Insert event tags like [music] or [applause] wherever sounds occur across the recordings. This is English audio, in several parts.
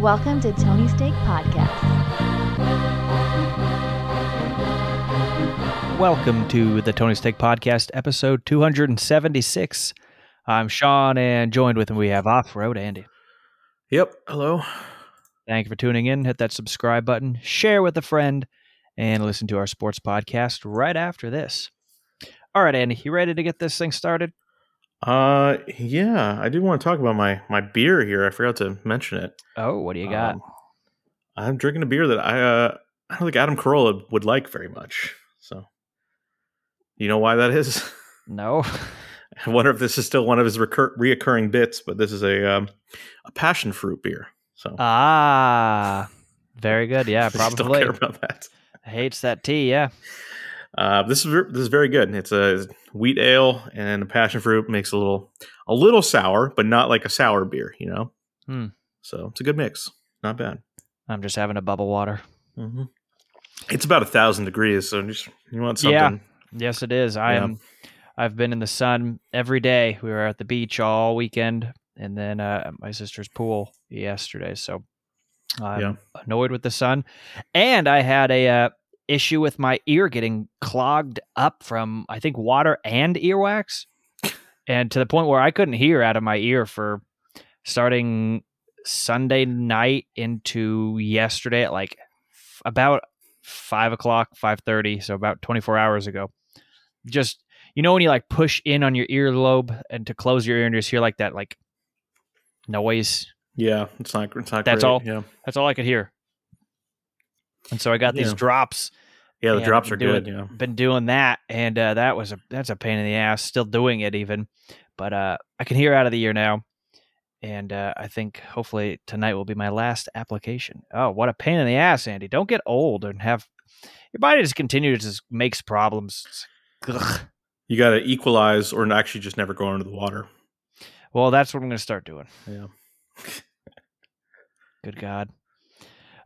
Welcome to Tony Steak Podcast. Welcome to the Tony Steak Podcast, episode 276. I'm Sean, and joined with me we have Off Road Andy. Yep. Hello. Thank you for tuning in. Hit that subscribe button, share with a friend, and listen to our sports podcast right after this. All right, Andy, you ready to get this thing started? Uh, yeah, I do want to talk about my my beer here. I forgot to mention it. Oh, what do you got? Um, I'm drinking a beer that I uh I don't think Adam Carolla would like very much. So, you know why that is? [laughs] no. I wonder if this is still one of his recur- reoccurring bits, but this is a um, a passion fruit beer. So ah, very good. Yeah, [laughs] Still probably care about that. hates that tea. Yeah, Uh, this is this is very good. It's a wheat ale, and the passion fruit makes a little a little sour, but not like a sour beer. You know. Hmm. So it's a good mix. Not bad. I'm just having a bubble water. hmm It's about a thousand degrees, so just, you want something. Yeah. Yes, it is. I Yeah. am. I've been in the sun every day. We were at the beach all weekend, and then uh, at my sister's pool yesterday. So I'm Yeah. annoyed with the sun, and I had a uh, issue with my ear getting clogged up from I think water and earwax, and to the point where I couldn't hear out of my ear for starting Sunday night into yesterday at like f- about five o'clock, five thirty, so about twenty four hours ago. Just you know when you like push in on your earlobe and to close your ear and just hear like that like noise. Yeah, it's not. It's not. That's great. all? Yeah, That's all I could hear. And so I got these drops. yeah. The drops are doing- good. Yeah, Been doing that, and uh, that was a that's a pain in the ass. Still doing it even, but uh, I can hear out of the ear now, and uh, I think hopefully tonight will be my last application. Oh, what a pain in the ass, Andy! Don't get old and have your body just continues to just makes problems. Ugh. you got to equalize, or actually just never go under the water. Well, that's what I'm going to start doing. Yeah. [laughs] Good God.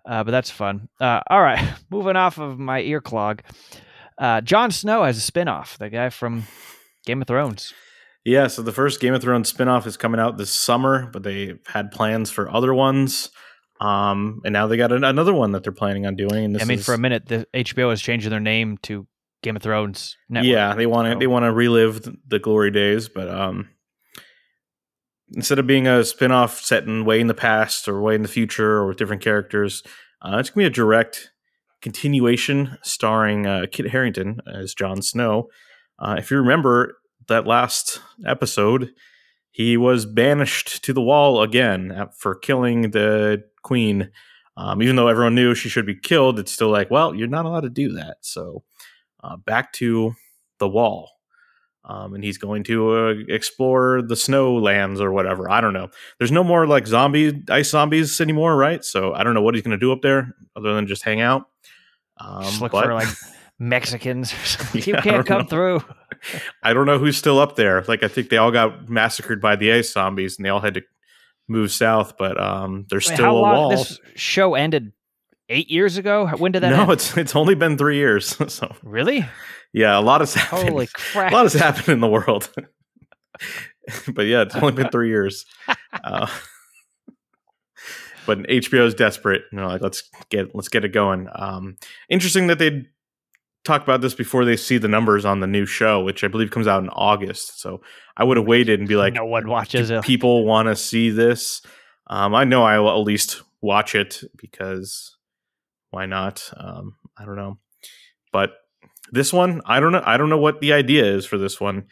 Uh, but that's fun. Uh, all right, [laughs] moving off of my ear clog. Uh, Jon Snow has a spinoff. The guy from Game of Thrones. Yeah, so the first Game of Thrones spinoff is coming out this summer, but they had plans for other ones. Um, and now they got an, another one that they're planning on doing. And this I mean, is, for a minute, the HBO is changing their name to Game of Thrones Network. yeah, they want to so- they want to relive the glory days, but um, instead of being a spinoff set in way in the past or way in the future or with different characters, uh, it's gonna be a direct continuation starring uh, Kit Harington as Jon Snow. Uh, if you remember that last episode, he was banished to the wall again for killing the queen. Um, even though everyone knew she should be killed, it's still like, well, you're not allowed to do that. So uh, back to the wall. Um, and he's going to uh, explore the snow lands or whatever. I don't know. There's no more like zombie ice zombies anymore, right? So I don't know what he's going to do up there other than just hang out. Um, Just look but for like [laughs] Mexicans. you Yeah, can't come know. through. [laughs] I don't know who's still up there. Like I think they all got massacred by the ice zombies and they all had to move south. But um, there's still a long? wall. This show ended eight years ago. When did that no, it's it's only been three years. [laughs] so really? yeah, a lot has happened. Holy [laughs] crap! a lot has happened in the world. [laughs] but yeah, it's only been three years. Uh, but HBO is desperate. You know, like let's get let's get it going. Um, interesting that they talk about this before they see the numbers on the new show, which I believe comes out in August. So I would have waited and be like, no one watches it. people want to see this? Um, I know I will at least watch it because why not? Um, I don't know, but this one, I don't know. I don't know what the idea is for this one.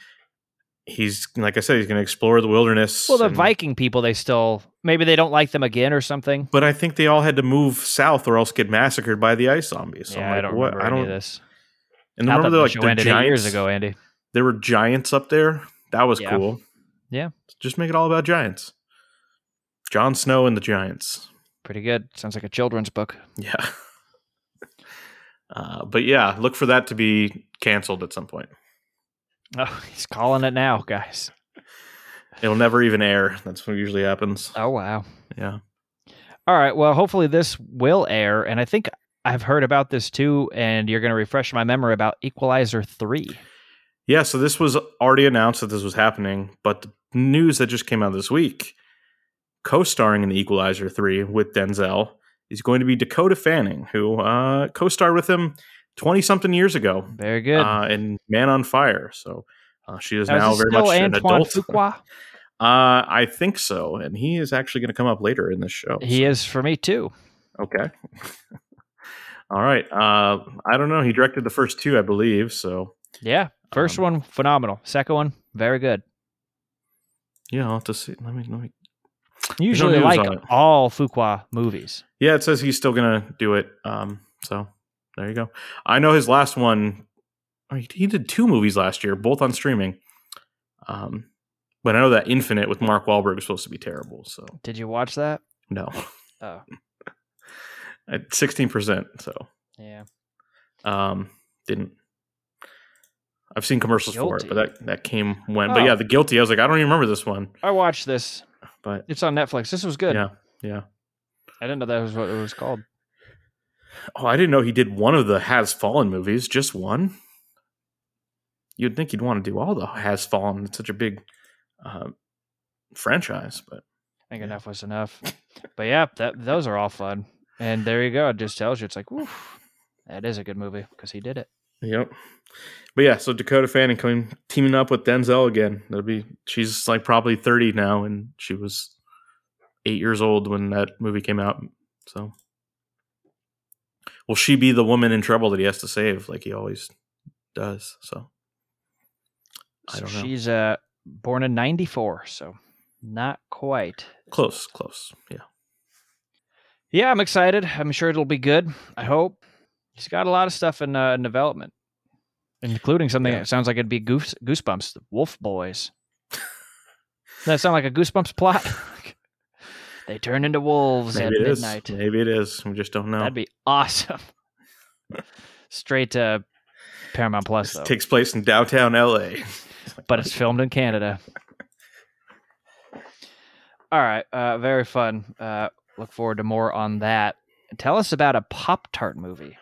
He's like I said, he's going to explore the wilderness. Well, the and- Viking people, they still maybe they don't like them again or something. but I think they all had to move south or else get massacred by the ice zombies. So I'm yeah, I don't what? remember I any don't. of this. And Not remember, the like the giants years ago, Andy. There were giants up there. That was Yeah. cool. Yeah. just make it all about giants. Jon Snow and the giants. Pretty good. Sounds like a children's book. Yeah. [laughs] Uh, but yeah, look for that to be canceled at some point. Oh, [laughs] he's calling it now, guys. It'll never even air. That's what usually happens. Oh wow. Yeah. All right. Well, hopefully this will air, and I think I've heard about this too. And you're going to refresh my memory about Equalizer three. Yeah. So this was already announced that this was happening, but the news that just came out this week co-starring in The Equalizer three with Denzel is going to be Dakota Fanning, who uh, co-starred with him twenty something years ago Very good. uh, in Man on Fire. So uh, she is Now, now is very much an adult. Fuqua? [laughs] Uh, I think so, and he is actually going to come up later in this show. He is for me too. Okay. [laughs] All right. Uh, I don't know. He directed the first two, I believe. So Yeah. First Um, one, phenomenal. Second one, very good. yeah, I'll have to see. Let me let me. Usually news like all Fuqua movies. Yeah, it says he's still gonna do it. Um, so there you go. I know his last one. oh, He did two movies last year, both on streaming. Um, but I know that Infinite with Mark Wahlberg is supposed to be terrible. So Did you watch that? no, [laughs] Oh, [laughs] at sixteen percent. So yeah. um, didn't. I've seen commercials for it, but that that came when. Oh. But yeah, the guilty. I was like, I don't even remember this one. I watched this. But It's on Netflix. This was good. yeah, yeah. I didn't know that was what it was called. Oh, I didn't know he did one of the Has Fallen movies, just one. You'd think he'd want to do all the Has Fallen. It's such a big uh, franchise, but I think Yeah. enough was enough. But yeah, that those are all fun. And there you go. It just tells you it's like, woof, that is a good movie because he did it. Yep. But yeah, so Dakota Fanning coming teaming up with Denzel again. That'll be she's like probably thirty now, and she was eight years old when that movie came out. So will she be the woman in trouble that he has to save, like he always does? So I don't know. she's uh born in '94, so not quite. close, close. Yeah. Yeah, I'm excited. I'm sure it'll be good. I hope. He's got a lot of stuff in, uh, in development, including something Yeah. that sounds like it'd be Goose, Goosebumps, the Wolf Boys. [laughs] That sound like a Goosebumps plot? [laughs] they turn into wolves Maybe at it is. midnight. Maybe it is. We just don't know. That'd be awesome. [laughs] Straight to Paramount Plus, This though. takes place in downtown LA. but it's filmed in Canada. All right, uh, very fun. Uh, look forward to more on that. Tell us about a Pop Tart movie.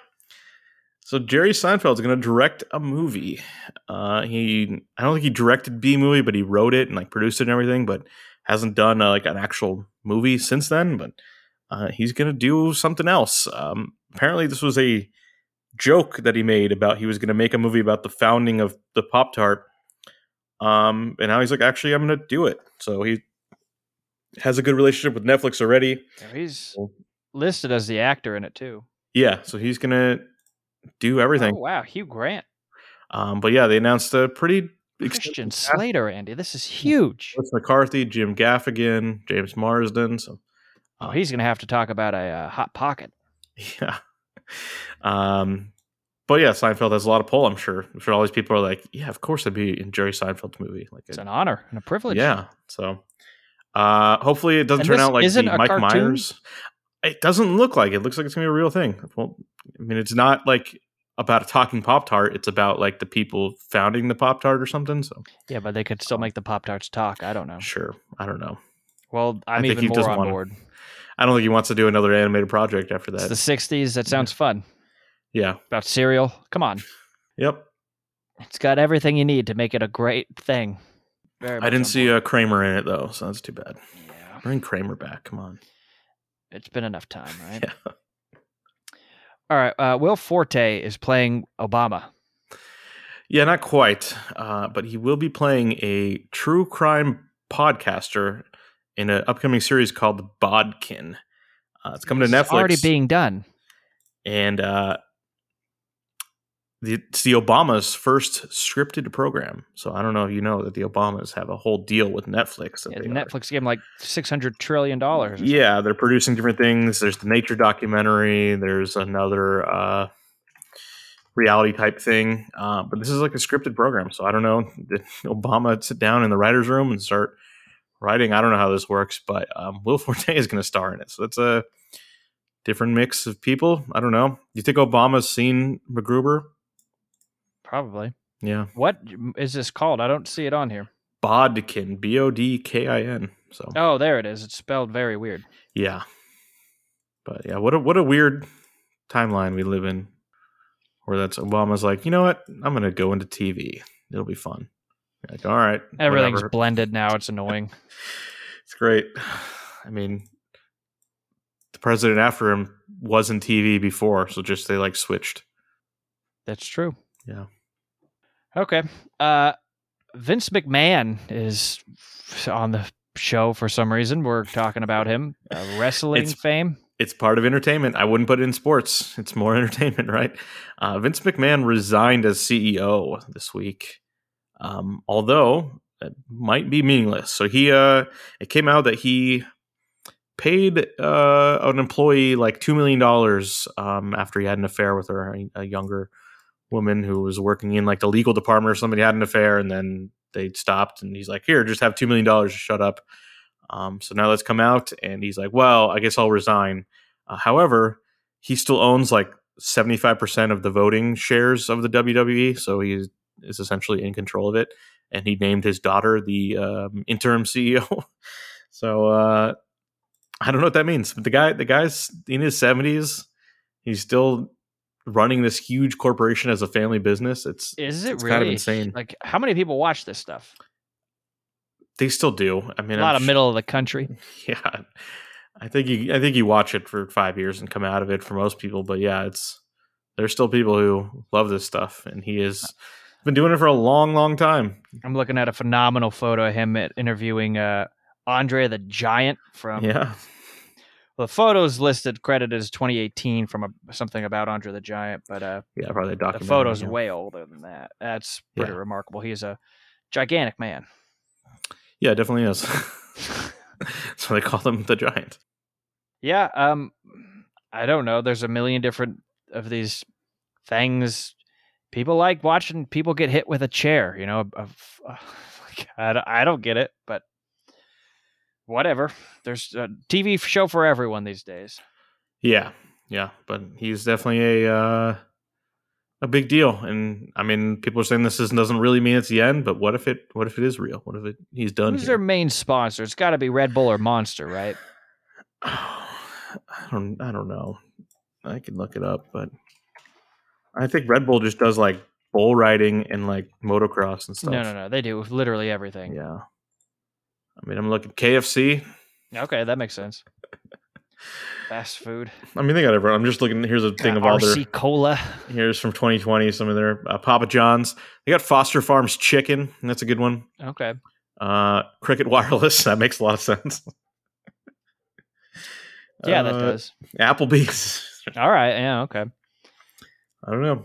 So Jerry Seinfeld's going to direct a movie. Uh, he, I don't think he directed B movie, but he wrote it and like produced it and everything. But hasn't done uh, like an actual movie since then. But uh, he's going to do something else. Um, apparently, this was a joke that he made about he was going to make a movie about the founding of the Pop Tart. Um, and now he's like, actually, I'm going to do it. So he has a good relationship with Netflix already. He's listed as the actor in it too. Yeah, so he's going to do everything. Oh wow, Hugh Grant, Um, but yeah, they announced a pretty Christian. Slater, Andy. This is huge. Melissa McCarthy, Jim Gaffigan, James Marsden. So Oh, he's gonna have to talk about a uh, hot pocket. [laughs] yeah. Um, but yeah, Seinfeld has a lot of pull. I'm sure. I'm sure all these people are like, yeah, of course I'd be in Jerry Seinfeld's movie. Like, It's it- an honor and a privilege. yeah. So uh, hopefully it doesn't And turn out like the Mike cartoon? Myers. It doesn't look like it. it. Looks like it's gonna be a real thing. Well, I mean, it's not like about a talking Pop Tart. It's about like the people founding the Pop Tart or something. So yeah, but they could still make the Pop Tarts talk. I don't know. sure, I don't know. Well, I'm think even he more on board. I don't think he wants to do another animated project after It's that. the '60s. That sounds fun. yeah. About cereal. Come on. Yep. It's got everything you need to make it a great thing. Very I didn't see board. uh, Kramer in it though, so that's too bad. Yeah, Bring Kramer back. Come on. it's been enough time, right? [laughs] Yeah. All right. Uh, Will Forte is playing Obama. Yeah, not quite. Uh, but he will be playing a true crime podcaster in an upcoming series called The Bodkin. Uh, it's coming to It's Netflix. already being done. and uh, the, it's the Obama's first scripted program. So I don't know if you know that the Obamas have a whole deal with Netflix. Yeah, they are- Netflix gave him like six hundred trillion dollars. Yeah, they're producing different things. There's the nature documentary. There's another uh, reality type thing. Uh, but this is like a scripted program. So I don't know. [laughs] Did Obama sit down in the writer's room and start writing? I don't know how this works, but um, [laughs] Will Forte is going to star in it. So it's a different mix of people. I don't know. You think Obama's seen MacGruber? Probably. Yeah. What is this called? I don't see it on here. Bodkin. B O D K I N. So Oh, there it is. It's spelled very weird. Yeah. But yeah, what a what a weird timeline we live in. Where that's Obama's like, you know what? I'm gonna go into TV. It'll be fun. You're like, all right. Everything's whatever. blended now. It's annoying. [laughs] It's great. I mean, the president after him was in TV before, so just they like switched. That's true. Yeah. Okay. Uh, Vince McMahon is on the show for some reason. We're talking about him. Uh, [laughs] wrestling It's- fame. It's part of entertainment. I wouldn't put it in sports. It's more [laughs] entertainment, right? Uh, Vince McMahon resigned as CEO this week, um, although it might be meaningless. So he, uh, it came out that he paid uh, an employee like two million dollars um, after he had an affair with her, a, a younger woman who was working in like the legal department or somebody had an affair, and then they stopped, and he's like, "Here, just have two million dollars shut up." Um, so now let's come out, and he's like, "Well, I guess I'll resign." Uh, however, he still owns like seventy five percent of the voting shares of the WWE, so he is essentially in control of it. And he named his daughter the um, interim CEO. [laughs] so uh, I don't know what that means, but the guy, the guy's in his seventies. He's still running this huge corporation as a family business. It's Is it it's really kind of insane. Like, how many people watch this stuff? They still do. I mean, A lot I'm of middle of the country. [laughs] Yeah, I think you. I think you watch it for five years and come out of it for most people. But yeah, it's there's still people who love this stuff, and he has been doing it for a long, long time. I'm looking at a phenomenal photo of him at interviewing uh, Andre the Giant from. yeah, the photos listed credited as 2018 from a, something about Andre the Giant, but uh, yeah, probably the photos yeah. way older than that. That's pretty Yeah. remarkable. He's a gigantic man. Yeah, definitely is. [laughs] so they call him the giant. Yeah, um, I don't know. There's a million different of these things. People like watching people get hit with a chair. You know, of, uh, [laughs] I don't, I don't get it, but whatever. There's a TV show for everyone these days. Yeah, yeah, but he's definitely a uh, a big deal. And I mean, people are saying this is, doesn't really mean it's the end, but what if it? What if it is real? What if it? He's done. Who's here? their main sponsor? It's got to be Red Bull or Monster, right? [sighs] I don't I don't know. I can look it up, but I think Red Bull just does like bull riding and like motocross and stuff. No, no, no. They do literally everything. Yeah. I mean, I'm looking KFC. Okay, that makes sense. Fast food. I mean, they got everyone. I'm just looking. Here's a thing Uh, of all RC their. Cola. Here's from 2020. Some of their uh, Papa John's. They got Foster Farms chicken. That's a good one. Okay. Uh, Cricket Wireless. [laughs] That makes a lot of sense. Yeah, that Uh, does. Applebee's. All right. Yeah. Okay. I don't know.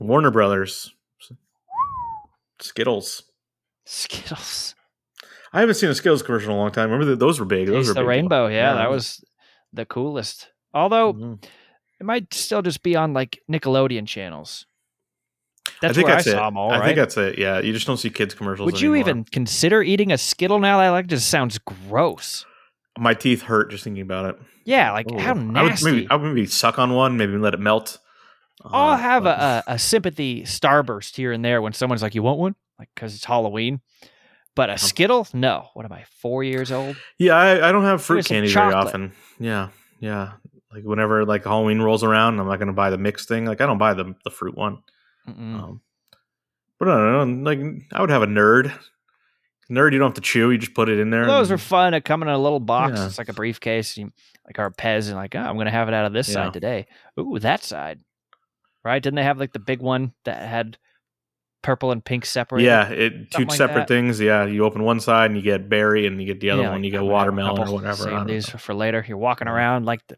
Warner Brothers. Skittles. Skittles. I haven't seen a Skittles commercial in a long time. Remember that those were big. Those Taste were the big. rainbow. Yeah, Yeah. that was the coolest. Although Mhm. it might still just be on like Nickelodeon channels. That's I think where that's I it. saw them all. I right? think that's it. Yeah, you just don't see kids commercials. Would you even consider eating a Skittle now? That like just sounds gross. My teeth hurt just thinking about it. Yeah, like Ooh. how I would nasty. maybe I would maybe suck on one, maybe let it melt. I'll Uh, have but- a, a sympathy starburst here and there when someone's like, "You want one?" Like because it's Halloween. But a Skittle? No. What am I? Four years old? Yeah, I, I don't have fruit Here's candy very often. Yeah, yeah. Like whenever like Halloween rolls around, I'm not gonna buy the mixed thing. Like I don't buy the the fruit one. Um, but I don't know. Like I would have a nerd. Nerd, you don't have to chew. You just put it in there. Those are fun. It come in a little box. Yeah. It's like a briefcase. You, like our Pez, and like, oh, I'm going to have it out of this Yeah. side today. Ooh, that side. Right? Didn't they have like the big one that had purple and pink separated? Yeah, it two like separate that. things. Yeah, you open one side and you get berry, and you get the other Yeah, one. like, You get I'm gonna have a watermelon or whatever. Save these know. for later. You're walking around like the,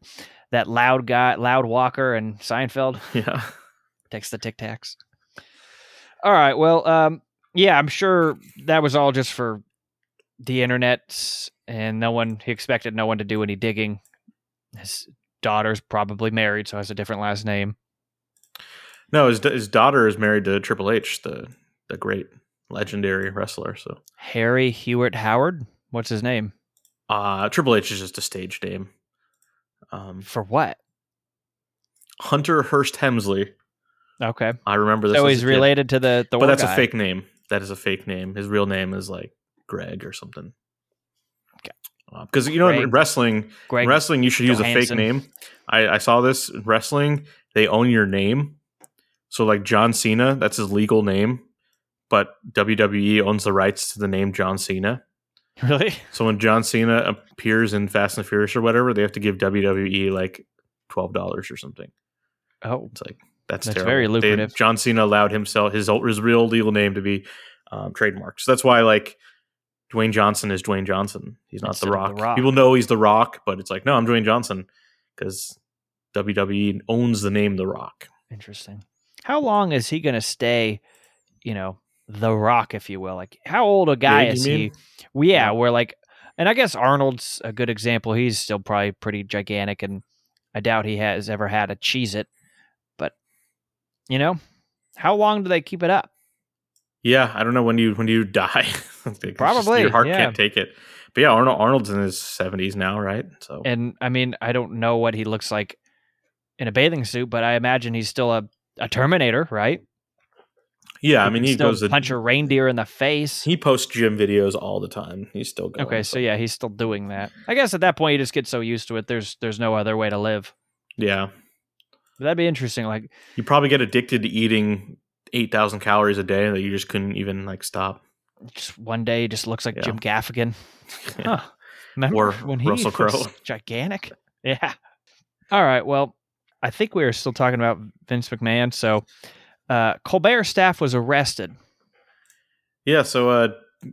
that loud guy, loud walker, and Seinfeld [laughs] Yeah, takes the Tic Tacs. All right. Well, um, yeah, I'm sure that was all just for the internet, and no one he expected no one to do any digging. His daughter's probably married, so has a different last name. No, his his daughter is married to Triple H, the the great legendary wrestler. So Harry Hewitt Howard. What's his name? uh Triple H is just a stage name. Um, For what? Hunter Hearst Helmsley. Okay. I remember this. So he's related to the the but that's guy. a fake name. That is a fake name. His real name is like Greg or something. Okay. Because you know in wrestling, Greg in wrestling you should use a fake name. I, I saw this in wrestling. They own your name. So like John Cena, that's his legal name, but WWE owns the rights to the name John Cena. [laughs] Really? So when John Cena appears in Fast and Furious or whatever, they have to give WWE like twelve dollars or something. Oh, It's like that's, That's terrible. very They- lucrative. John Cena allowed himself his his real legal name to be um, trademarked. So that's why like Dwayne Johnson is Dwayne Johnson. He's not the rock. The Rock. People know he's the Rock, but it's like no, I'm Dwayne Johnson because WWE owns the name The Rock. interesting. How long is he going to stay? You know, the Rock, if you will. Like, how old a guy is mean? he? Well, yeah, Yeah. we're like, and I guess Arnold's a good example. He's still probably pretty gigantic, and I doubt he has ever had a Cheez-It. But you know, how long do they keep it up? Yeah, I don't know when you when you [laughs] die. It's just- Probably, your heart yeah. can't take it. But yeah, Arnold Arnold's in his seventies now, right? So And I mean, I don't know what he looks like in a bathing suit, but I imagine he's still a, a Terminator, right? yeah, I mean he goes to, punch a reindeer in the face. he posts gym videos all the time. He's still going. Okay, so yeah, he's still doing that. I guess at that point you just get so used to it. There's there's no other way to live. yeah, But that'd be interesting. Like, you probably get addicted to eating eight thousand calories a day that you just couldn't even like stop. just one day, just looks like Yeah. Jim Gaffigan. [laughs] Huh. Remember Or when he Russell was Crowe. gigantic? [laughs] Yeah. All right. Well, I think we were still talking about Vince McMahon. So, uh, Colbert staff was arrested. Yeah, so uh,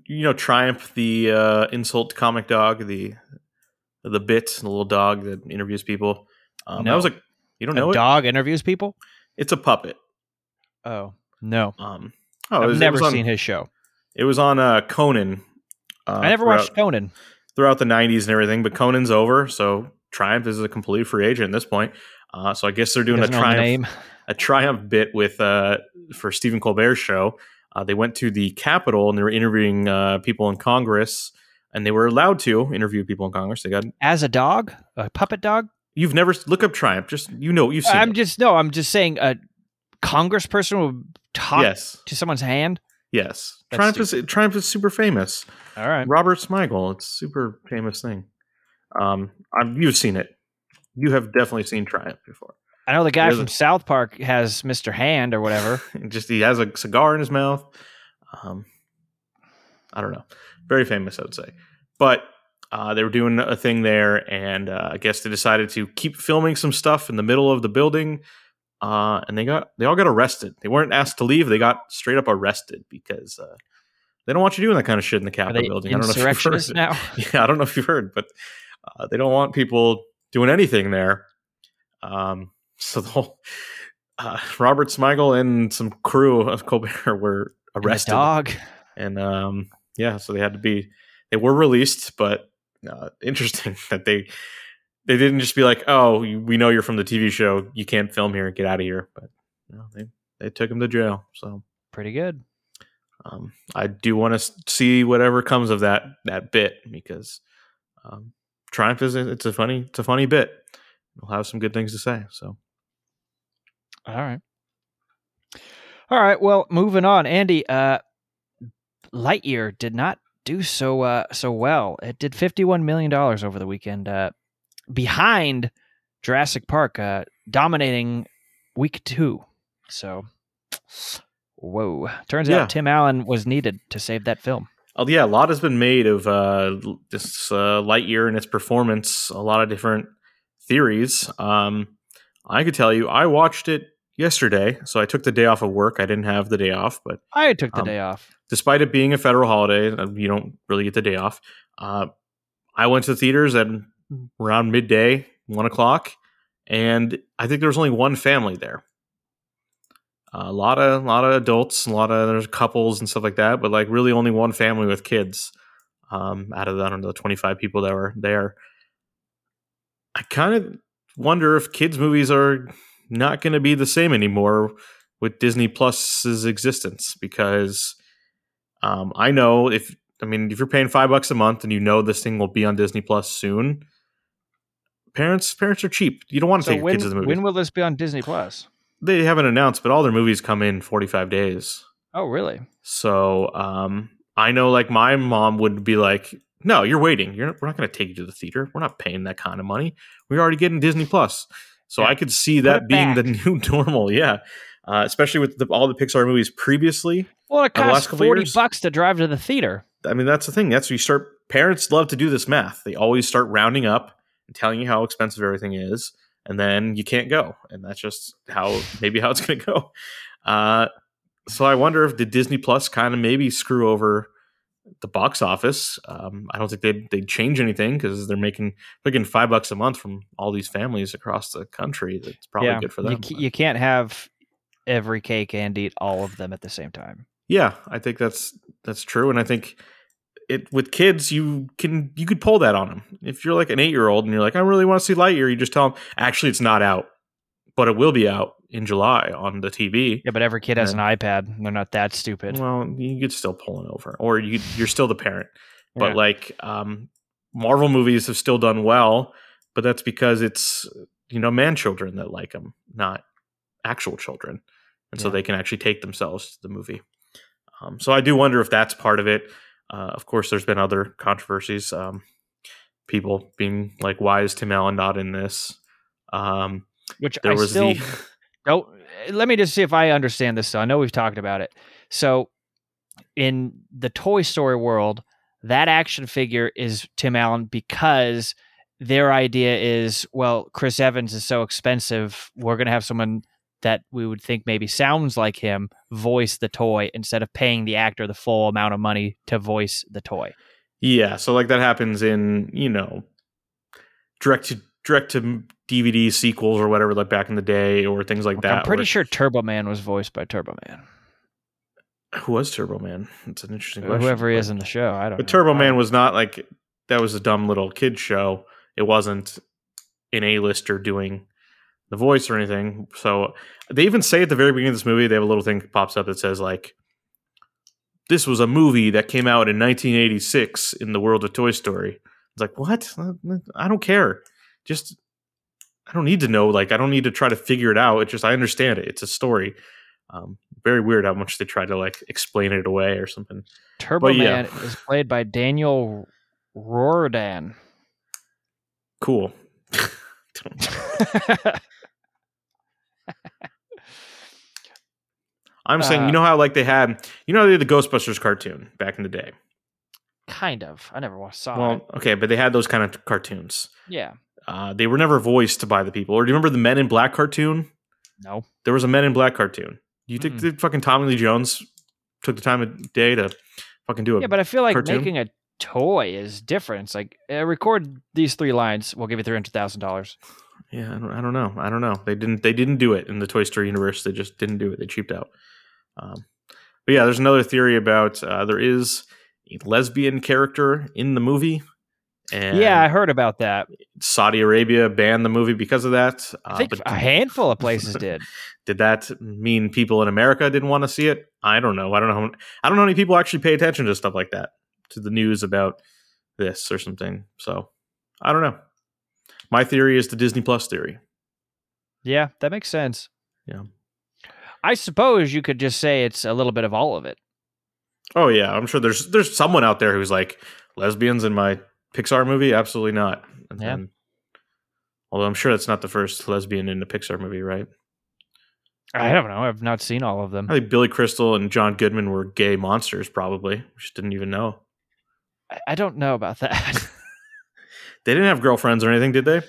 you know, Triumph, the uh, insult comic dog, the the bit, the little dog that interviews people. Um, No. That was like you don't A know it. dog interviews people. It's a puppet. Oh no, Um, oh, I've was, never on, seen his show. It was on uh, Conan. Uh, I never watched Conan. throughout the '90s and everything, but Conan's over, so Triumph is a complete free agent at this point. Uh, so I guess they're doing a Doesn't know the Triumph name. a Triumph bit with uh, for Stephen Colbert's show. Uh, they went to the Capitol and they were interviewing uh, people in Congress, and they were allowed to interview people in Congress. They got as a dog, a puppet dog. you've never look up Triumph, just you know you've seen. I'm it. just no. I'm just saying a congressperson would talk yes, to someone's hand. yes. That's Triumph is Triumph is super famous. All right. Robert Smigel, it's a super famous thing. Um, I'm, you've seen it. You have definitely seen Triumph before. I know the guy from a- South Park has Mr. Hand or whatever. [laughs] just he has a cigar in his mouth. Um, I don't know, very famous, I would say. But uh, they were doing a thing there, and uh, I guess they decided to keep filming some stuff in the middle of the building. Uh, and they got they all got arrested. They weren't asked to leave; they got straight up arrested because uh, they don't want you doing that kind of shit in the Capitol building. I don't know if you've heard. now? [laughs] Yeah, I don't know if you've heard, but uh, they don't want people doing anything there. Um, [laughs] so the whole uh, Robert Smigel and some crew of Colbert [laughs] were And arrested, dog. and um, yeah, so they had to be. They were released, but uh, interesting [laughs] that they they didn't just be like, "Oh, we know you're from the TV show. You can't film here. Get out of here." But no, they they took him to jail. So Pretty good. um, I do want to see whatever comes of that that bit because um, Triumph is it's a funny it's a funny bit. We'll have some good things to say. So All right. All right. Well, moving on. Andy, uh, Lightyear did not do so uh, so well. It did $51 million over the weekend, uh, behind Jurassic Park, uh, dominating week two. So, whoa. Turns Yeah. out Tim Allen was needed to save that film. Oh yeah, a lot has been made of uh, this uh, Lightyear and its performance. A lot of different theories. Um, I could tell you, I watched it yesterday, so I took the day off of work. I didn't have the day off, but I took the Um, day off. despite it being a federal holiday, uh, you don't really get the day off. Uh, I went to the theaters at around midday, one o'clock, and I think there was only one family there. A lot of a lot of adults, a lot of there's couples and stuff like that, but like really only one family with kids. Um, out of the, I don't know, twenty five people that were there. I kind of wonder if kids movies are not going to be the same anymore with Disney Plus's existence because um, I know if I mean if you're paying five bucks a month and you know this thing will be on Disney Plus soon, parents parents are cheap. You don't want to So take your kids to the movies. when will this be on Disney Plus? They haven't announced, but all their movies come in 45 days. Oh, really? So um, I know like my mom would be like, "No, you're waiting. You're we're not going to take you to the theater. We're not paying that kind of money. We're already getting Disney Plus." So Yeah. I could see that being the new [laughs] normal. Yeah, uh, especially with the, all the Pixar movies previously. Well, it costs forty years? bucks to drive to the theater. I mean, that's the thing. That's where you start. Parents love to do this math. They always start rounding up and telling you how expensive everything is, and then you can't go, and that's just how maybe how it's going to go. Uh, so I wonder if the Disney Plus kind of maybe screw over the box office. Um, I don't think they'd, they'd change anything because they're making making five bucks a month from all these families across the country. That's probably good for them. You, you can't have every cake and eat all of them at the same time. Yeah, I think that's that's true, and I think it with kids you can you could pull that on them. If you're like an eight year old and you're like, I really want to see Lightyear, you just tell them actually it's not out, but it will be out in July on the TV. Yeah, but every kid has an iPad. They're not that stupid. Well, you could still pull it over, or you you're still the parent. But Yeah. like um, Marvel movies have still done well, but that's because it's you know man children that like them, not actual children, and so they can actually take themselves to the movie. Um, so I do wonder if that's part of it. Uh, of course, there's been other controversies. Um, people being like, "Why is Tim Allen not in this?" Um, Which there I was still the [laughs] don't. Let me just see if I understand this. So I know we've talked about it. So in the Toy Story world, that action figure is Tim Allen because their idea is, well, Chris Evans is so expensive. We're going to have someone that we would think maybe sounds like him voice the toy instead of paying the actor the full amount of money to voice the toy. Yeah, so like that happens in you know direct to direct to DVD sequels or whatever, like back in the day, or things like that. I'm pretty sure Turbo Man was voiced by Turbo Man. who was Turbo Man? It's an interesting question. Whoever he is in the show, I don't But know. Turbo Man was not like that was a dumb little kid show. It wasn't an A-lister doing the voice or anything. So they even say at the very beginning of this movie, they have a little thing that pops up that says like this was a movie that came out in 1986 in the world of Toy Story. It's like, what? I don't care. Just I don't need to know. Like, I don't need to try to figure it out. It's just I understand it. It's a story. Um, very weird how much they try to like explain it away or something. Turbo But yeah. Man is played by Daniel Riordan. Cool. [laughs] I'm saying, Uh, you know how like they had, you know, they had the Ghostbusters cartoon back in the day. kind of. I never saw it. Well, okay, but they had those kind of cartoons. Yeah. Uh, they were never voiced by the people. Or do you remember the Men in Black cartoon? No. There was a Men in Black cartoon. You think Mm-mm. that fucking Tommy Lee Jones took the time of day to fucking do it? Yeah, but I feel like cartoon? making a toy is different. It's like uh, record these three lines. We'll give you three hundred thousand dollars. Yeah, I don't, I don't know. I don't know. They didn't. They didn't do it in the Toy Story universe. They just didn't do it. They cheaped out. Um, but yeah, there's another theory about uh, there is a lesbian character in the movie, and Yeah, I heard about that. Saudi Arabia banned the movie because of that. I Uh, think but a handful of places did. [laughs] did that mean people in America didn't want to see it? I don't know. I don't know. How, I don't know how many people actually pay attention to stuff like that, to the news about this or something. So I don't know. My theory is the Disney Plus theory. Yeah, that makes sense. Yeah. I suppose you could just say it's a little bit of all of it. Oh yeah, I'm sure there's there's someone out there who's like lesbians in my Pixar movie. Absolutely not. And Yeah. then- although I'm sure that's not the first lesbian in a Pixar movie, right? I don't know. I've not seen all of them. I think Billy Crystal and John Goodman were gay monsters. Probably, we just didn't even know. I- I don't know about that. [laughs] They didn't have girlfriends or anything, did they?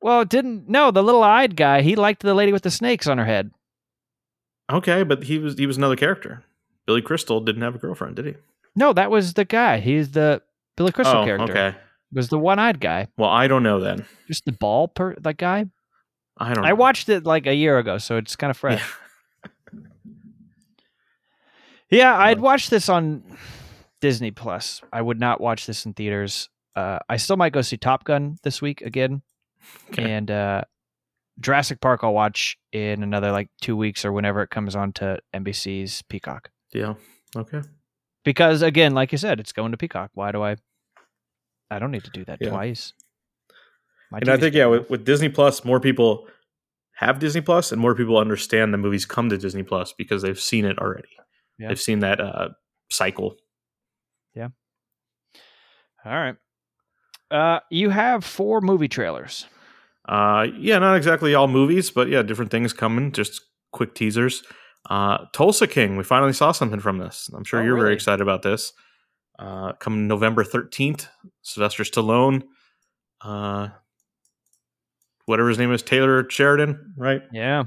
well, didn't. No, the little eyed guy. He liked the lady with the snakes on her head. Okay, but he was he was another character. Billy Crystal didn't have a girlfriend, did he? No, that was the guy. He's the Billy Crystal oh, character. okay. Was the one eyed guy. Well, I don't know then. Just the ball per that guy. I don't. Know. I watched it like a year ago, so it's kind of [laughs] fresh. Yeah. Yeah, I'd Right. watch this on Disney Plus. I would not watch this in theaters. Uh, I still might go see Top Gun this week again, Okay. and uh, Jurassic Park I'll watch in another like two weeks or whenever it comes on to NBC's Peacock. Yeah. Okay. Because again, like you said, it's going to Peacock. Why do I? I don't need to do that Yeah. twice. My and I think yeah, with, with Disney Plus, more people have Disney Plus, and more people understand the movies come to Disney Plus because they've seen it already. Yeah. They've seen that uh, cycle. Yeah. All right. Uh, you have four movie trailers. Uh, yeah, not exactly all movies, but yeah, different things coming. Just quick teasers. Uh, Tulsa King. We finally saw something from this. I'm sure Oh, you're very excited about this. uh, coming November 13th. Sylvester Stallone, uh, whatever his name is, Taylor Sheridan, right? Yeah.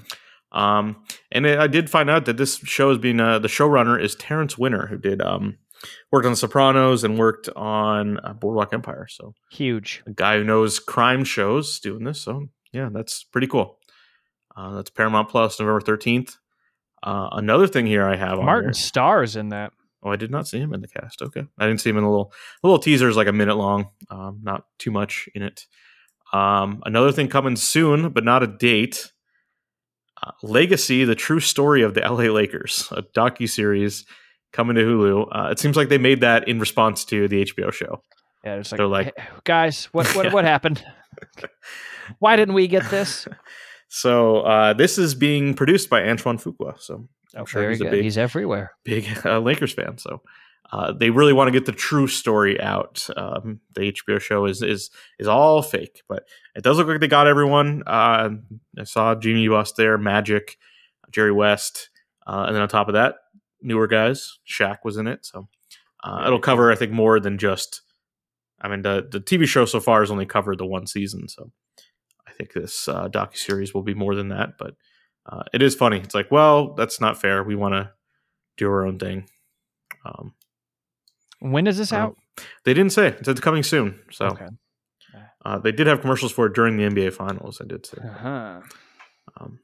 Um, and I did find out that this show is being uh, the showrunner is Terrence Winter, who did um, worked on The Sopranos and worked on uh, Boardwalk Empire. So Huge. a guy who knows crime shows doing this. So yeah, that's pretty cool. Uh, that's Paramount Plus, November thirteenth. Uh, another thing here I have on Martin Starr's in that. Oh, I did not see him in the cast. Okay, I didn't see him in the little the little teasers, like a minute long. Um, not too much in it. Um, another thing coming soon, but not a date. Uh, Legacy: The True Story of the LA Lakers, a docu series coming to Hulu. Uh, it seems like they made that in response to the HBO show. Yeah, it's like, They're like- "Hey, guys, what what Yeah. [laughs] what happened? [laughs] Why didn't we get this? [laughs] So uh, this is being produced by Antoine Fuqua. So I'm Oh, sure very he's a big He's everywhere. big uh, Lakers fan. So uh, they really want to get the true story out. Um, the HBO show is is is all fake, but it does look like they got everyone. Uh, I saw Jimmy Buss there, Magic, Jerry West, uh, and then on top of that, newer guys. Shaq was in it, so uh, it'll cover I think more than just. I mean, the the TV show so far has only covered the one season, so I think this uh, docu series will be more than that. But uh, it is funny. It's like, well, that's not fair. We want to do our own thing. Um, When is this out? They didn't say. It said it's coming soon. So Okay. uh, they did have commercials for it during the NBA Finals. I did say. Uh-huh. Um,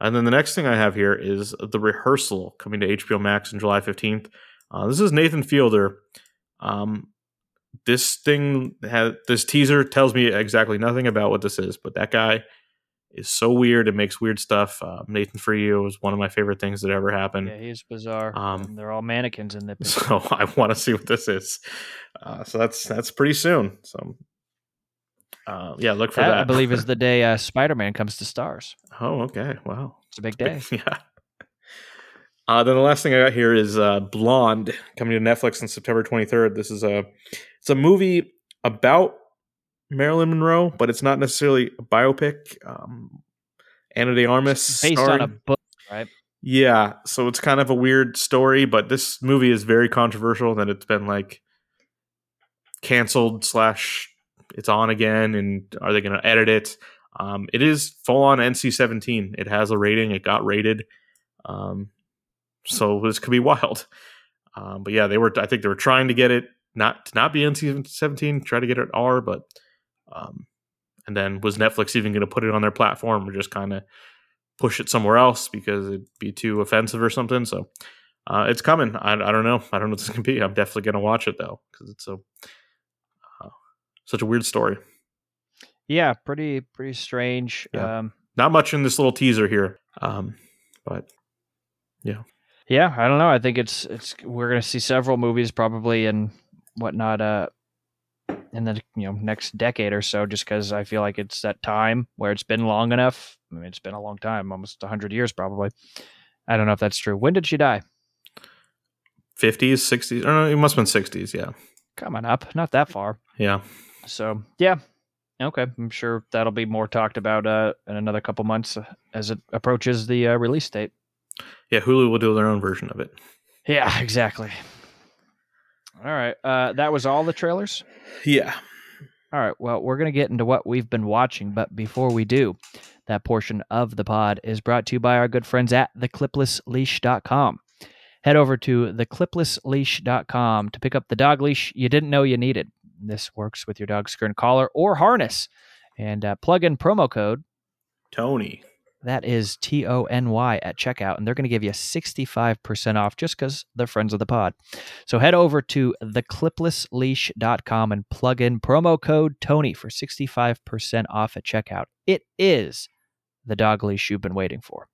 and then the next thing I have here is the rehearsal coming to HBO Max on July fifteenth. Uh, this is Nathan Fielder. Um, this thing had this teaser tells me exactly nothing about what this is, but that guy is so weird and makes weird stuff. Uh, Nathan for you is one of my favorite things that ever happened. Yeah, he's bizarre. Um, they're all mannequins in the [laughs] picture. so I want to see what this is. Uh, so that's that's pretty soon. So uh, yeah, look for That, that. I believe is [laughs] the day uh, Spider-Man comes to Starz. oh, okay, wow, It's a big [laughs] day. yeah. Uh, then the last thing I got here is uh, Blonde coming to Netflix on September 23rd. This is a it's a movie about Marilyn Monroe, but it's not necessarily a biopic. Um, Ana de Armas Based on a book, right? Yeah, so it's kind of a weird story, but this movie is very controversial. That it's been like canceled slash it's on again, and are they going to edit it? Um, it is full on NC seventeen. It has a rating. It got rated, um, so this could be [laughs] wild. Um, but yeah, they were. I think they were trying to get it not to not be NC seventeen, try to get it R, but um, and then was Netflix even going to put it on their platform or just kind of push it somewhere else because it'd be too offensive or something. So uh, it's coming. I, I don't know. I don't know what this can be. I'm definitely going to watch it though because it's so such a weird story. Yeah, pretty pretty strange. Yeah. Um, Not much in this little teaser here, um, but yeah, yeah. I don't know. I think it's it's we're gonna see several movies probably and whatnot. Uh, in the you know next decade or so, just because I feel like it's that time where it's been long enough. I mean, it's been a long time, almost hundred years probably. I don't know if that's true. When did she die? 50s, 60s. Or no, it must have been 60s. Yeah, Coming up, not that far. yeah. So yeah, okay. I'm sure that'll be more talked about uh, in another couple months uh, as it approaches the uh, release date. Yeah, Hulu will do their own version of it. Yeah, [laughs] exactly. All right, uh, that was all the trailers. Yeah. All right, well, we're gonna get into what we've been watching, but before we do, that portion of the pod is brought to you by our good friends at thecliplessleash.com. Head over to thecliplessleash.com to pick up the dog leash you didn't know you needed. This works with your dog's current collar or harness. And uh, plug in promo code, Tony. that is T O N Y, at checkout, and they're going to give you 65% off just because they're friends of the pod. So head over to thecliplessleash.com and plug in promo code Tony for 65% off at checkout. It is the dog leash you've been waiting for.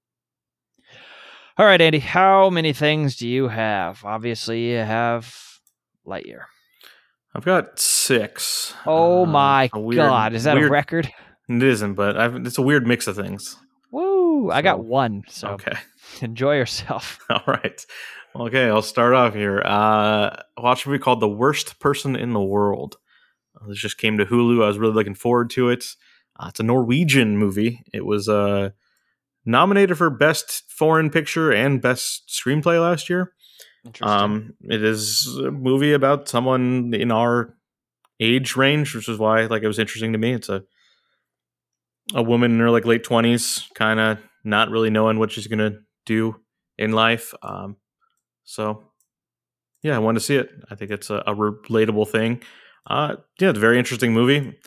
All right, Andy, how many things do you have? Obviously, you have Lightyear. I've got six. Oh Uh, my weird- God. Is that weird, a record? It isn't, but I've, it's a weird mix of things. Woo! I got one. So Okay. [laughs] enjoy yourself. [laughs] All right. Okay, I'll start off here. Uh, I watched a movie called The Worst Person in the World. Uh, this just came to Hulu. I was really looking forward to it. Uh, it's a Norwegian movie. It was uh, nominated for Best Foreign Picture and Best Screenplay last year. Um, it is a movie about someone in our age range, which is why like it was interesting to me. It's a a woman in her like late twenties, kind of not really knowing what she's gonna do in life. Um, so yeah, I wanted to see it. I think it's a, a relatable thing. Uh, yeah, it's a very interesting movie.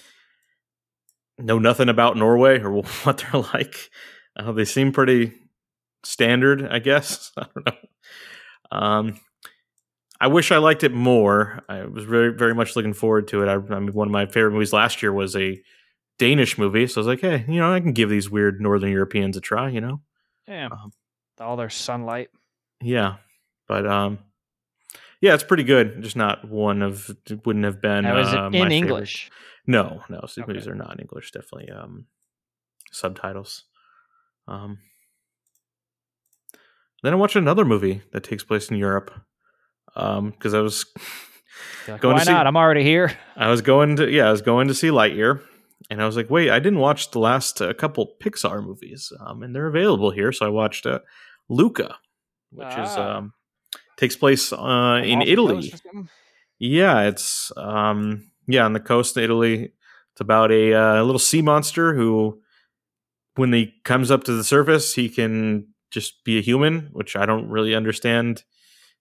Know nothing about Norway or [laughs] what they're like. Uh, they seem pretty standard, I guess. [laughs] I don't know. Um, I wish I liked it more. I was very, very much looking forward to it. I, I mean, one of my favorite movies last year was a Danish movie, so I was like, hey, you know, I can give these weird Northern Europeans a try. You know, yeah, um, all their sunlight. yeah, but um, yeah, it's pretty good. Just not one of it wouldn't have been. Now, is uh, it my in favorite. English? No, no, these Okay. movies are not in English. Definitely um, subtitles. Um, then I watched another movie that takes place in Europe. Um, because I was like, Going to Why see- not? I'm already here. [laughs] I was going to yeah, I was going to see Lightyear, and I was like, wait, I didn't watch the last uh, couple Pixar movies, um, and they're available here. So I watched uh, Luca, which is Ah. um, takes place uh, in Italy. coast or something? Yeah, it's um yeah, on the coast of Italy. It's about a uh, little sea monster who when he comes up to the surface, he can just be a human, which I don't really understand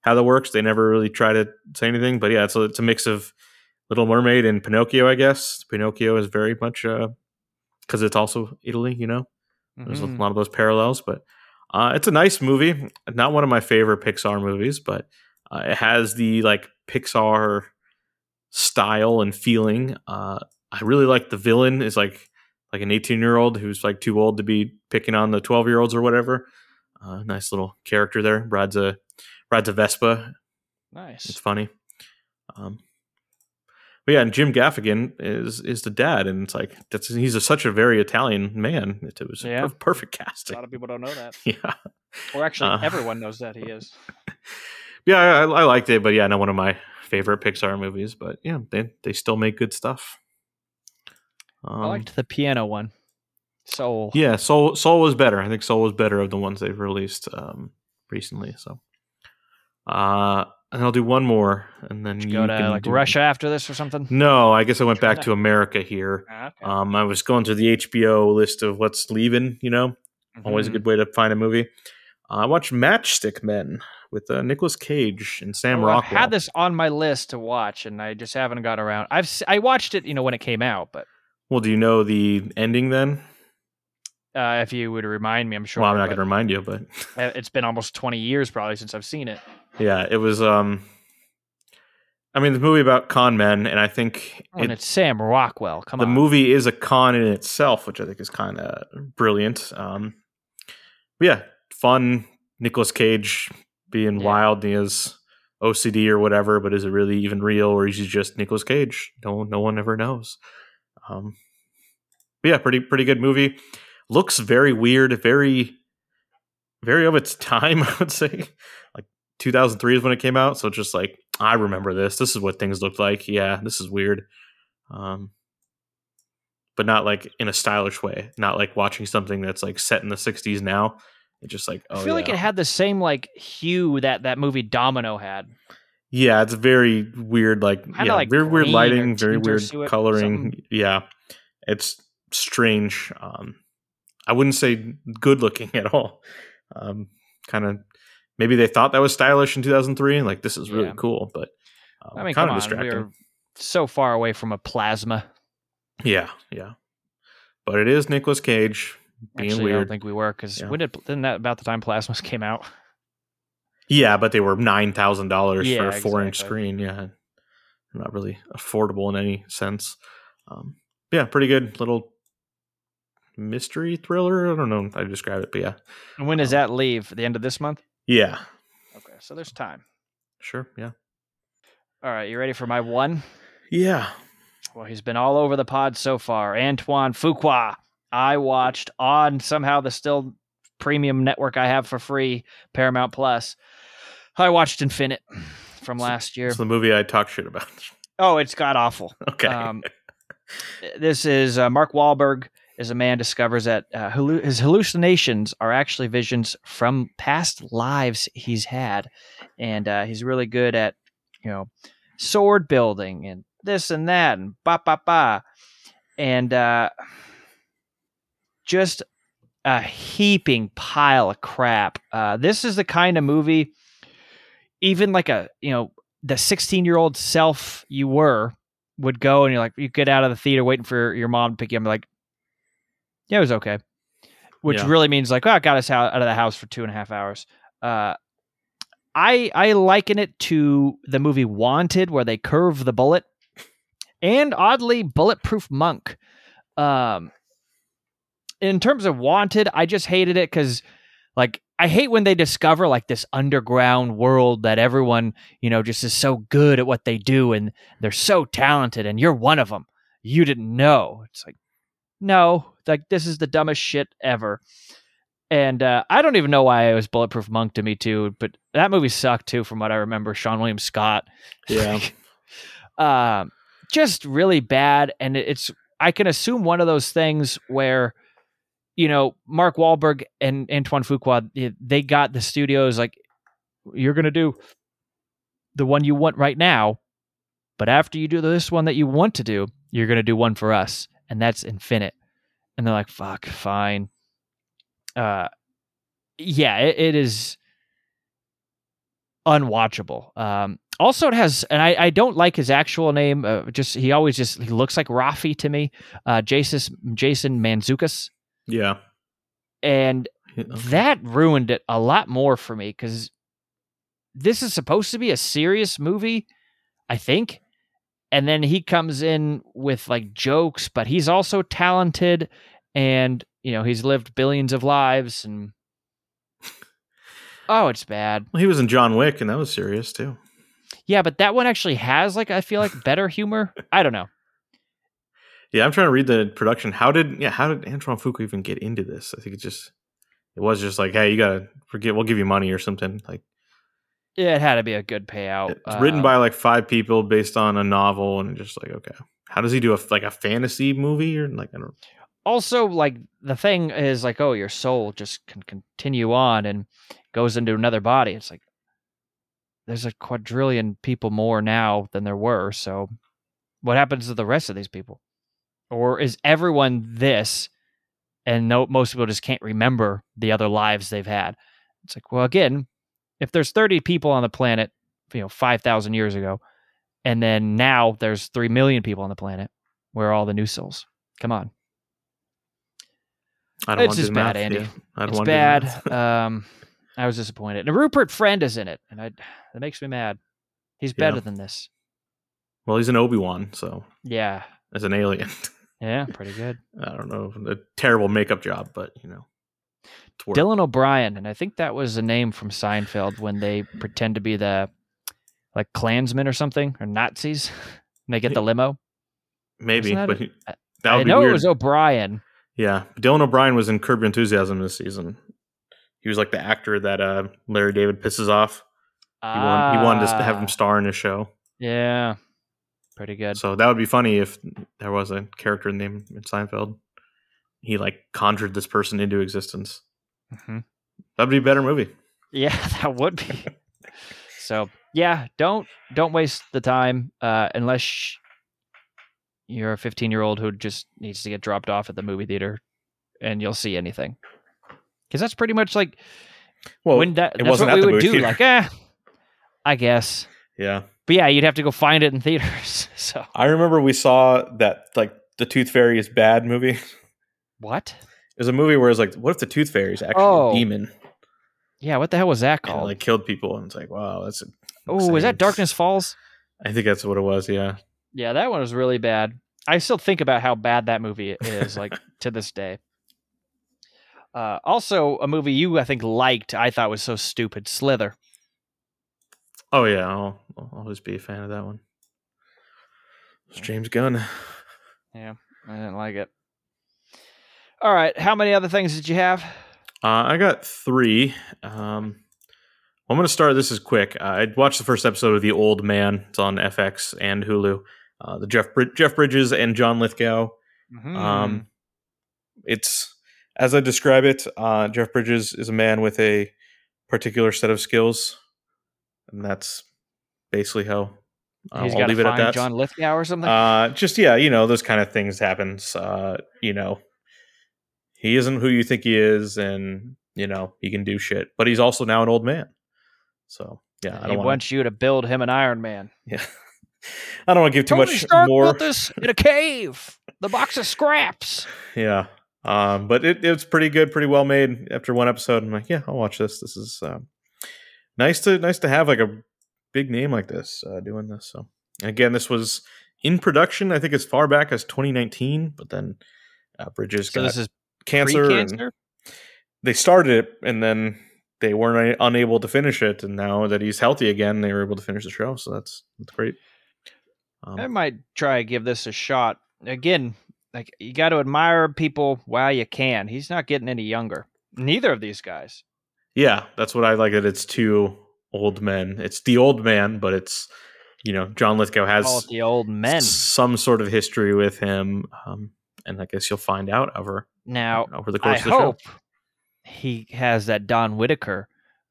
how that works. They never really try to say anything, but yeah, it's a, it's a mix of Little Mermaid and Pinocchio, I guess. Pinocchio is very much uh cuz it's also Italy, you know. There's Mhm. a lot of those parallels, but uh, it's a nice movie. Not one of my favorite Pixar movies, but uh, it has the like Pixar style and feeling. Uh, I really like the villain is like like an 18 year old who's like too old to be picking on the 12 year olds or whatever. Uh, nice little character there. Rides a rides a Vespa. Nice. It's funny. Um, but yeah, and Jim Gaffigan is is the dad, and it's like that's he's a, such a very Italian man. It, it was Yeah. per- perfect casting. A lot of people don't know that. [laughs] Yeah, Or actually, Uh, everyone knows that he is. [laughs] yeah, I, I liked it, but yeah, not one of my favorite Pixar movies. But yeah, they they still make good stuff. Um, I liked the piano one. Soul. yeah, Soul Soul was better. I think Soul was better of the ones they've released um, recently. So, uh, and I'll do one more, and then you Go to can like Russia after this or something. No, I guess I went back to America here. Ah, okay. Um, I was going through the HBO list of what's leaving. You know, always a Mhm. good way to find a movie. Uh, I watched Matchstick Men with uh, Nicolas Cage and Sam Oh, I've Rockwell. had this on my list to watch, and I just haven't got around. I've I watched it, you know, when it came out, but Well, do you know the ending then? Uh, if you would remind me, I'm sure. well, I'm not going to remind you, but It's been almost 20 years probably since I've seen it. yeah, it was. Um, I mean, the movie about con men, and I think Oh, and it's Sam Rockwell. Come the on. The movie is a con in itself, which I think is kind of brilliant. Um, yeah, fun. Nicolas Cage being Yeah. wild, and he has OCD or whatever, but is it really even real, or is he just Nicolas Cage? No, no one ever knows. Um, but yeah, pretty pretty good movie. Looks very weird, very very of its [laughs] time. I would say, like 2003 is when it came out, so just like I remember this. This is what things looked like. Yeah, this is weird. Um, but not like in a stylish way. Not like watching something that's like set in the 60s now. It's just like oh, I feel like it had the same like hue that that movie Domino had. Yeah, it's very weird. Like Kinda yeah, like very weird lighting, very weird coloring. Yeah, it's strange. Um, I wouldn't say good looking [laughs] at all. Um, kind of maybe they thought that was stylish in 2003, and like this is really Yeah. cool, but um, I mean, kind come of on, distracting. we were so far away from a plasma. Yeah, yeah. But it is Nicolas Cage being Actually, I don't think we were because Yeah. when did isn't that about the time plasmas [laughs] came out? Yeah, but they were nine thousand dollars for Yeah, a four inch screen. Yeah, not really affordable in any sense. Um, yeah, pretty good little mystery thriller. I don't know how to describe it, but yeah, And when does Um, that leave? The end of this month? yeah, Okay, so there's time. sure, yeah, All right, you ready for my one? yeah. Well, he's been all over the pod so far. Antoine Fuqua. I watched on somehow the still premium network I have for free, Paramount Plus. I watched Infinite from last year. It's the movie I talked shit about. Oh, it's god awful. [laughs] okay, Um, this is uh, Mark Wahlberg as a man discovers that uh, his hallucinations are actually visions from past lives he's had, and uh, he's really good at you know sword building and this and that and ba ba ba, and uh, just a heaping pile of crap. Uh, this is the kind of movie, even like a you know the 16 year old self you were would go and you're like you get out of the theater waiting for your mom to pick you up like yeah it was okay. Which Yeah. really means like oh it got us out, out of the house for two and a half hours. Uh i i liken it to the movie wanted where they curve the bullet. And oddly bulletproof monk. Um in terms of wanted i just hated it because like i hate when they discover like this underground world that everyone you know just is so good at what they do and they're so talented and you're one of them you didn't know. It's like no like this is the dumbest shit ever and uh, i don't even know why it was bulletproof monk to me too but that movie sucked too from what i remember seann william scott Yeah. [laughs] um, just really bad. And it's I can assume one of those things where, you know, Mark Wahlberg and Antoine Fuqua they- they got the studios like, you're gonna do the one you want right now, but after you do this one that you want to do, you're gonna do one for us, and that's Infinite. And they're like, fuck, fine. Uh, yeah, it, it is unwatchable. Um, also, it has, and I, I don't like his actual name. Uh, just he always just he looks like Rafi to me. Uh, Jason Jason Mantzoukas, Yeah. and Yeah. that ruined it a lot more for me because this is supposed to be a serious movie, I think. And then he comes in with like jokes, but he's also talented and you know, he's lived billions of lives and [laughs] Oh, it's bad. Well, he was in John Wick, and that was serious too. Yeah, but that one actually has like I feel like [laughs] better humor. I don't know. Yeah, I'm trying to read the production. How did yeah? How did Antoine Fuqua even get into this? I think it just it was just like, hey, you gotta forget. We'll give you money or something. Like Yeah, it had to be a good payout. it's written Uh, by like five people based on a novel, and just like okay, how does he do a like a fantasy movie or like I don't. Also like the thing is like oh your soul just can continue on and goes into another body. It's like there's a quadrillion people more now than there were so what happens to the rest of these people? Or is everyone this and no most people just can't remember the other lives they've had? It's like well again if there's 30 people on the planet you know 5000 years ago and then now there's 3 million people on the planet where are all the new souls? Come on I don't It's want to just do bad, math. Andy. Yeah, I don't it's bad. [laughs] um, I was disappointed. And Rupert Friend is in it, and I that makes me mad. He's better Yeah. than this. well, he's an Obi Wan, so Yeah, as an alien, [laughs] yeah, pretty good. I don't know, a terrible makeup job, but you know. Dylan O'Brien, and I think that was a name from Seinfeld when they pretend to be the like Klansmen or something or Nazis. and [laughs] they get the limo. maybe, that but he, that would I know weird. it was O'Brien. Yeah, Dylan O'Brien was in Curb Your Enthusiasm this season. He was like the actor that uh, Larry David pisses off. He, he wanted to have him Ah, star in his show. Yeah, pretty good. So that would be funny if there was a character named in Seinfeld. He like conjured this person into existence. hmm That'd be a better movie. Yeah, [laughs] that would be. so yeah, don't don't waste the time uh, unless you're a 15 year old who just needs to get dropped off at the movie theater, and you'll see anything. Because that's pretty much like Well, when that it that's wasn't what we would do. theater. Like, eh, I guess. yeah. But yeah, you'd have to go find it in theaters. [laughs] So I remember we saw that like the Tooth Fairy is bad movie. What? It was a movie where it's like, what if the Tooth Fairy is actually Oh, a demon Yeah, what the hell was that and called? like killed people? And it's like, wow, that's. oh, was that Darkness Falls? I think that's what it was. Yeah. Yeah, that one was really bad. I still think about how bad that movie [laughs] is, like to this day. Uh, also, a movie you I think liked, I thought was so stupid, Slither. Oh yeah, I'll, I'll always be a fan of that one. It's James Gunn. Yeah, I didn't like it. All right, how many other things did you have? Uh, I got three. Um, I'm going to start. This is quick. Uh, I watched the first episode of The Old Man. It's on FX and Hulu. Uh, the Jeff Brid- Jeff Bridges and John Lithgow. Mm-hmm. Um, it's as I describe it. Uh, Jeff Bridges is a man with a particular set of skills. and that's basically how uh, He's I'll leave it at that. John Lithgow or something. Uh, just yeah, you know those kind of things happens. Uh, you know, he isn't who you think he is, and you know he can do shit, but he's also now an old man. So yeah, I he wants you to build him an Iron Man. Yeah, [laughs] [laughs] I don't want to give too Tony much Stark more. built this in a cave. The box of scraps. [laughs] Yeah. Um, but it, it's pretty good, pretty well made. After one episode, I'm like, yeah, I'll watch this. This is um, nice to nice to have like a big name like this uh, doing this. So again, this was in production. I think as far back as 2019, but then uh, Bridges So got this is cancer. and pre-cancer. they started it, and then they weren't a- unable to finish it. And now that he's healthy again, they were able to finish the show. So that's that's great. Um, I might try to give this a shot. Again, like you got to admire people while you can. He's not getting any younger. Neither of these guys. Yeah, that's what I like. That it's two old men. It's the old man, but it's you know John Lithgow has the old men. some sort of history with him, um, and I guess you'll find out over Now, over the I course of the hope he has that Don Whitaker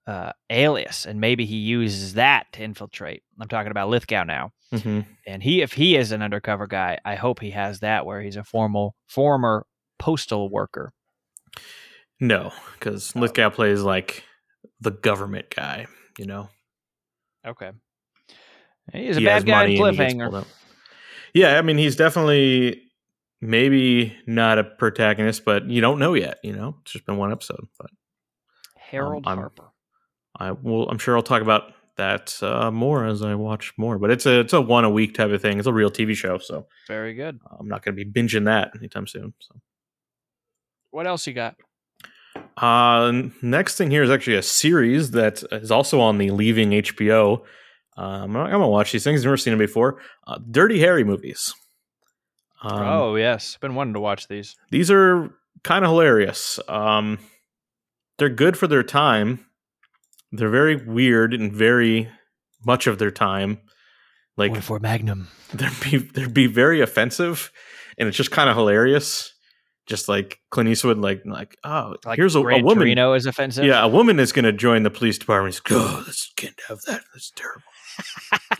uh, alias, and maybe he uses that to infiltrate. I'm talking about Lithgow now. Show. hmm And he, if he is an undercover guy, I hope he has that where he's a formal former postal worker. No, because Oh. Lithgow plays like the government guy. You know, Okay. He's a He bad guy in money and he gets Cliffhanger. Yeah, I mean he's definitely maybe not a protagonist, but you don't know yet. You know, it's just been one episode, but Harold I'm- Harper. I will. I'm sure I'll talk about that uh, more as I watch more. But it's a it's a one a week type of thing. It's a real TV show, so Very good. I'm not going to be binging that anytime soon. So, What else you got? uh, next thing here is actually a series that is also on the Leaving HBO. Um, I'm gonna watch these things. I've never seen them before. Uh, Dirty Harry movies. Um, oh yes, been wanting to watch these. these are kind of hilarious. Um, they're good for their time. They're very weird and very much of their time. Like for Magnum. [laughs] they'd be they'd be very offensive, and it's just kind of hilarious. Just like Clint Eastwood, like like oh, Like here's a, a woman. Torino is offensive. Yeah, a woman is going to join the police department. He's like, oh, this can't have that. That's terrible.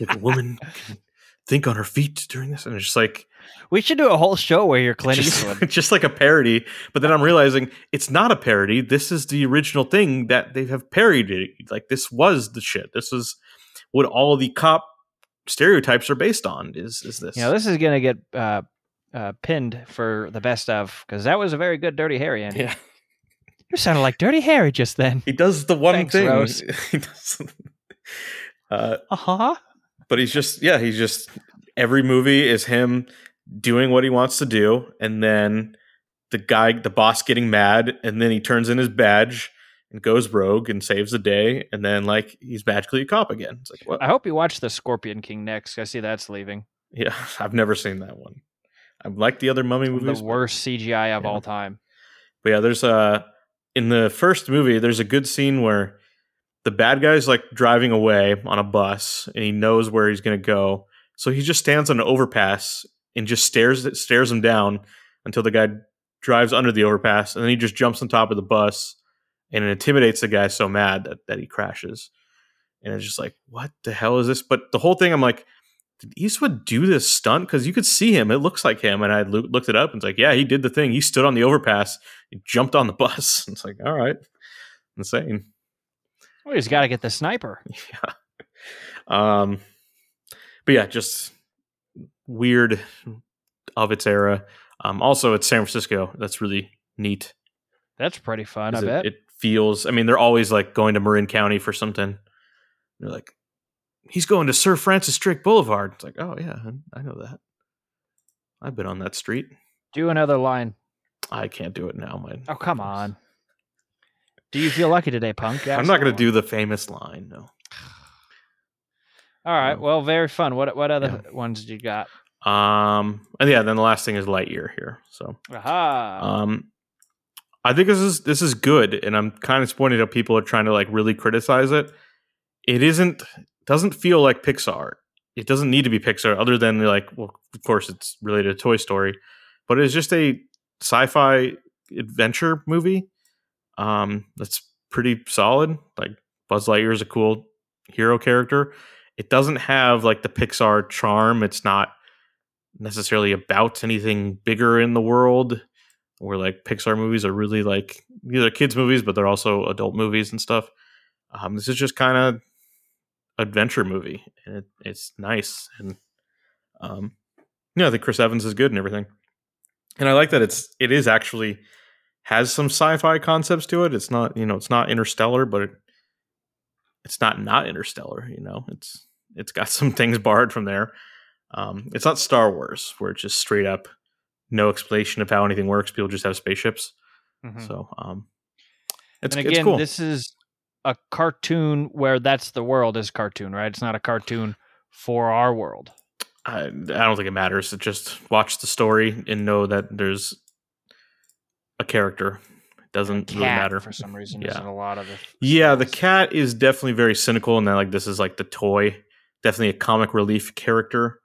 [laughs] if a woman can think on her feet during this, and it's just like we should do a whole show where you're Clint just, Eastwood. [laughs] just like a parody. But then I'm realizing it's not a parody. This is the original thing that they have parodied. Like this was the shit. This is what all the cop stereotypes are based on. Is is this? You know, this is gonna get uh, uh, pinned for the best of because that was a very good Dirty Harry. And yeah, you sounded like Dirty Harry just then. he does the one Thanks, thing. Rose. [laughs] He does- [laughs] uh, Uh huh. But he's just yeah he's just every movie is him doing what he wants to do and then the guy the boss getting mad and then he turns in his badge and goes rogue and saves the day and then like he's magically a cop again it's like what I hope you watch the Scorpion King next. I see that's leaving. yeah [laughs] i've never seen that one i like the other mummy movies the worst CGI of Yeah. all time. But yeah, there's a in the first movie, there's a good scene where the bad guy's like driving away on a bus and he knows where he's gonna go. So he just stands on an overpass and just stares stares him down until the guy drives under the overpass and then he just jumps on top of the bus and it intimidates the guy so mad that, that he crashes. And it's just like, what the hell is this? But the whole thing, I'm like, did Eastwood do this stunt? Because you could see him; it looks like him. And I loo- looked it up, and it's like, yeah, he did the thing. He stood on the overpass, he jumped on the [laughs] bus. It's like, all right, insane. Well, he's got to get the sniper. [laughs] Yeah. Um, but yeah, just weird of its era. Um, also, it's San Francisco. That's really neat. That's pretty fun. I it, bet. it feels. I mean, they're always like going to Marin County for something. They're like, he's going to Sir Francis Drake Boulevard. It's like, oh yeah, I know that. I've been on that street. do another line. I can't do it now. My Oh come on. Do you feel lucky today, punk? I'm not going to do the famous line. No. All right. no. Well, very fun. What what other ones did you got? Um, and yeah, then the last thing is Lightyear here. So, Aha. um, I think this is this is good, and I'm kind of disappointed how people are trying to like really criticize it. It isn't doesn't feel like Pixar. It doesn't need to be Pixar, other than like, well, of course, it's related to Toy Story, but it's just a sci-fi adventure movie. Um, that's pretty solid. Like Buzz Lightyear is a cool hero character. It doesn't have like the Pixar charm. It's not necessarily about anything bigger in the world. Where like Pixar movies are really like these are kids movies, but they're also adult movies and stuff. Um, this is just kind of adventure movie, and it, it's nice. And um, yeah, I think Chris Evans is good and everything. And I like that it's it is actually has some sci-fi concepts to it. It's not you know it's not interstellar, but it, it's not not interstellar. You know, it's it's got some [laughs] things borrowed from there. Um, it's not Star Wars where it's just straight up no explanation of how anything works. People just have spaceships. Mhm. So um, it's and it's again, cool. this is a cartoon where that's the world is cartoon, right? It's not a cartoon for our world. I, I don't think it matters. It just watch the story and know that there's a character. It doesn't Cat, really matter. for some reason. Yeah. A lot of the Yeah, the cat is definitely very cynical, and then like this is like the toy, definitely a comic relief character.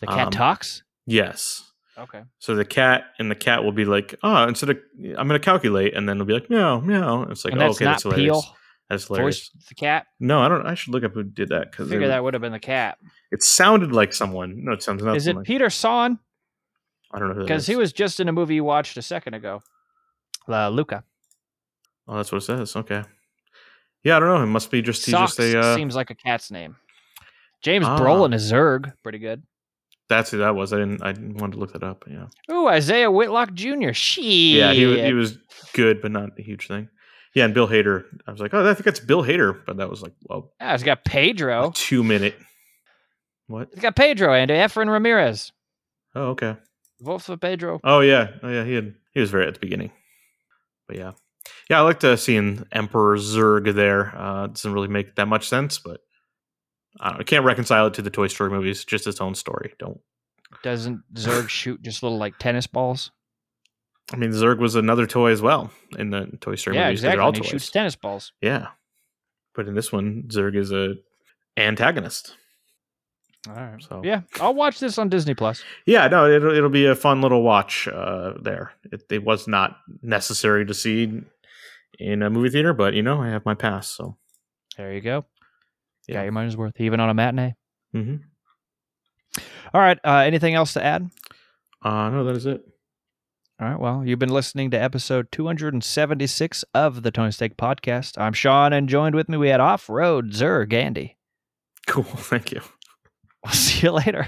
The cat um, talks. Yes. Okay. So the cat and the cat will be like, oh, instead of I'm going to calculate, and then it'll be like meow meow. It's like, and oh, that's okay, not that's hilarious. Peel. That's hilarious. Voice the cat. No, I don't. I should look up who did that because I Figure that would have been the cat. it sounded like someone. No, it sounds not. Is it like, Peter Sohn? I don't know Because he was just in a movie you watched a second ago. Uh, Luca. Oh, that's what it says. Okay. Yeah, I don't know. It must be just he's Sox just a. Uh, seems like a cat's name. James Ah. Brolin is Zurg. Pretty good. that's who that was. I didn't. I wanted to look that up. Yeah. Ooh, Isaiah Whitlock Jr. Shit. Yeah, he wa- he was good, but not a huge thing. Yeah, and Bill Hader. I was like, oh, I think that's Bill Hader, but that was like, well, Yeah, it's got Pedro. two minute. What? It's got Pedro and Efren Ramirez. Oh, okay. Votes for Pedro. Oh yeah, oh yeah. He had he was very at the beginning, but yeah, yeah. I liked uh, seeing Emperor Zurg there. Uh, doesn't really make that much sense, but I, know, I can't reconcile it to the Toy Story movies. Just its own story. Don't. Doesn't Zurg [laughs] shoot just little like tennis balls? I mean, Zurg was another toy as well in the Toy Story movies. yeah, movies. they're exactly. all he toys. shoots tennis balls. Yeah, but in this one, Zurg is a antagonist. All right. So Yeah, I'll watch this on Disney Plus. yeah, no, it'll it'll be a fun little watch uh, there. It, it was not necessary to see in a movie theater, but you know, I have my pass, so There you go. Yeah, Yeah. your money's worth, even on a matinee. hmm All right. Uh, anything else to add? uh, no, that is it. All right. Well, you've been listening to episode 276 of the Tony Steak Podcast. I'm Sean, and joined with me we had Off Road Zurg Andy. Cool, [laughs] thank you. You later.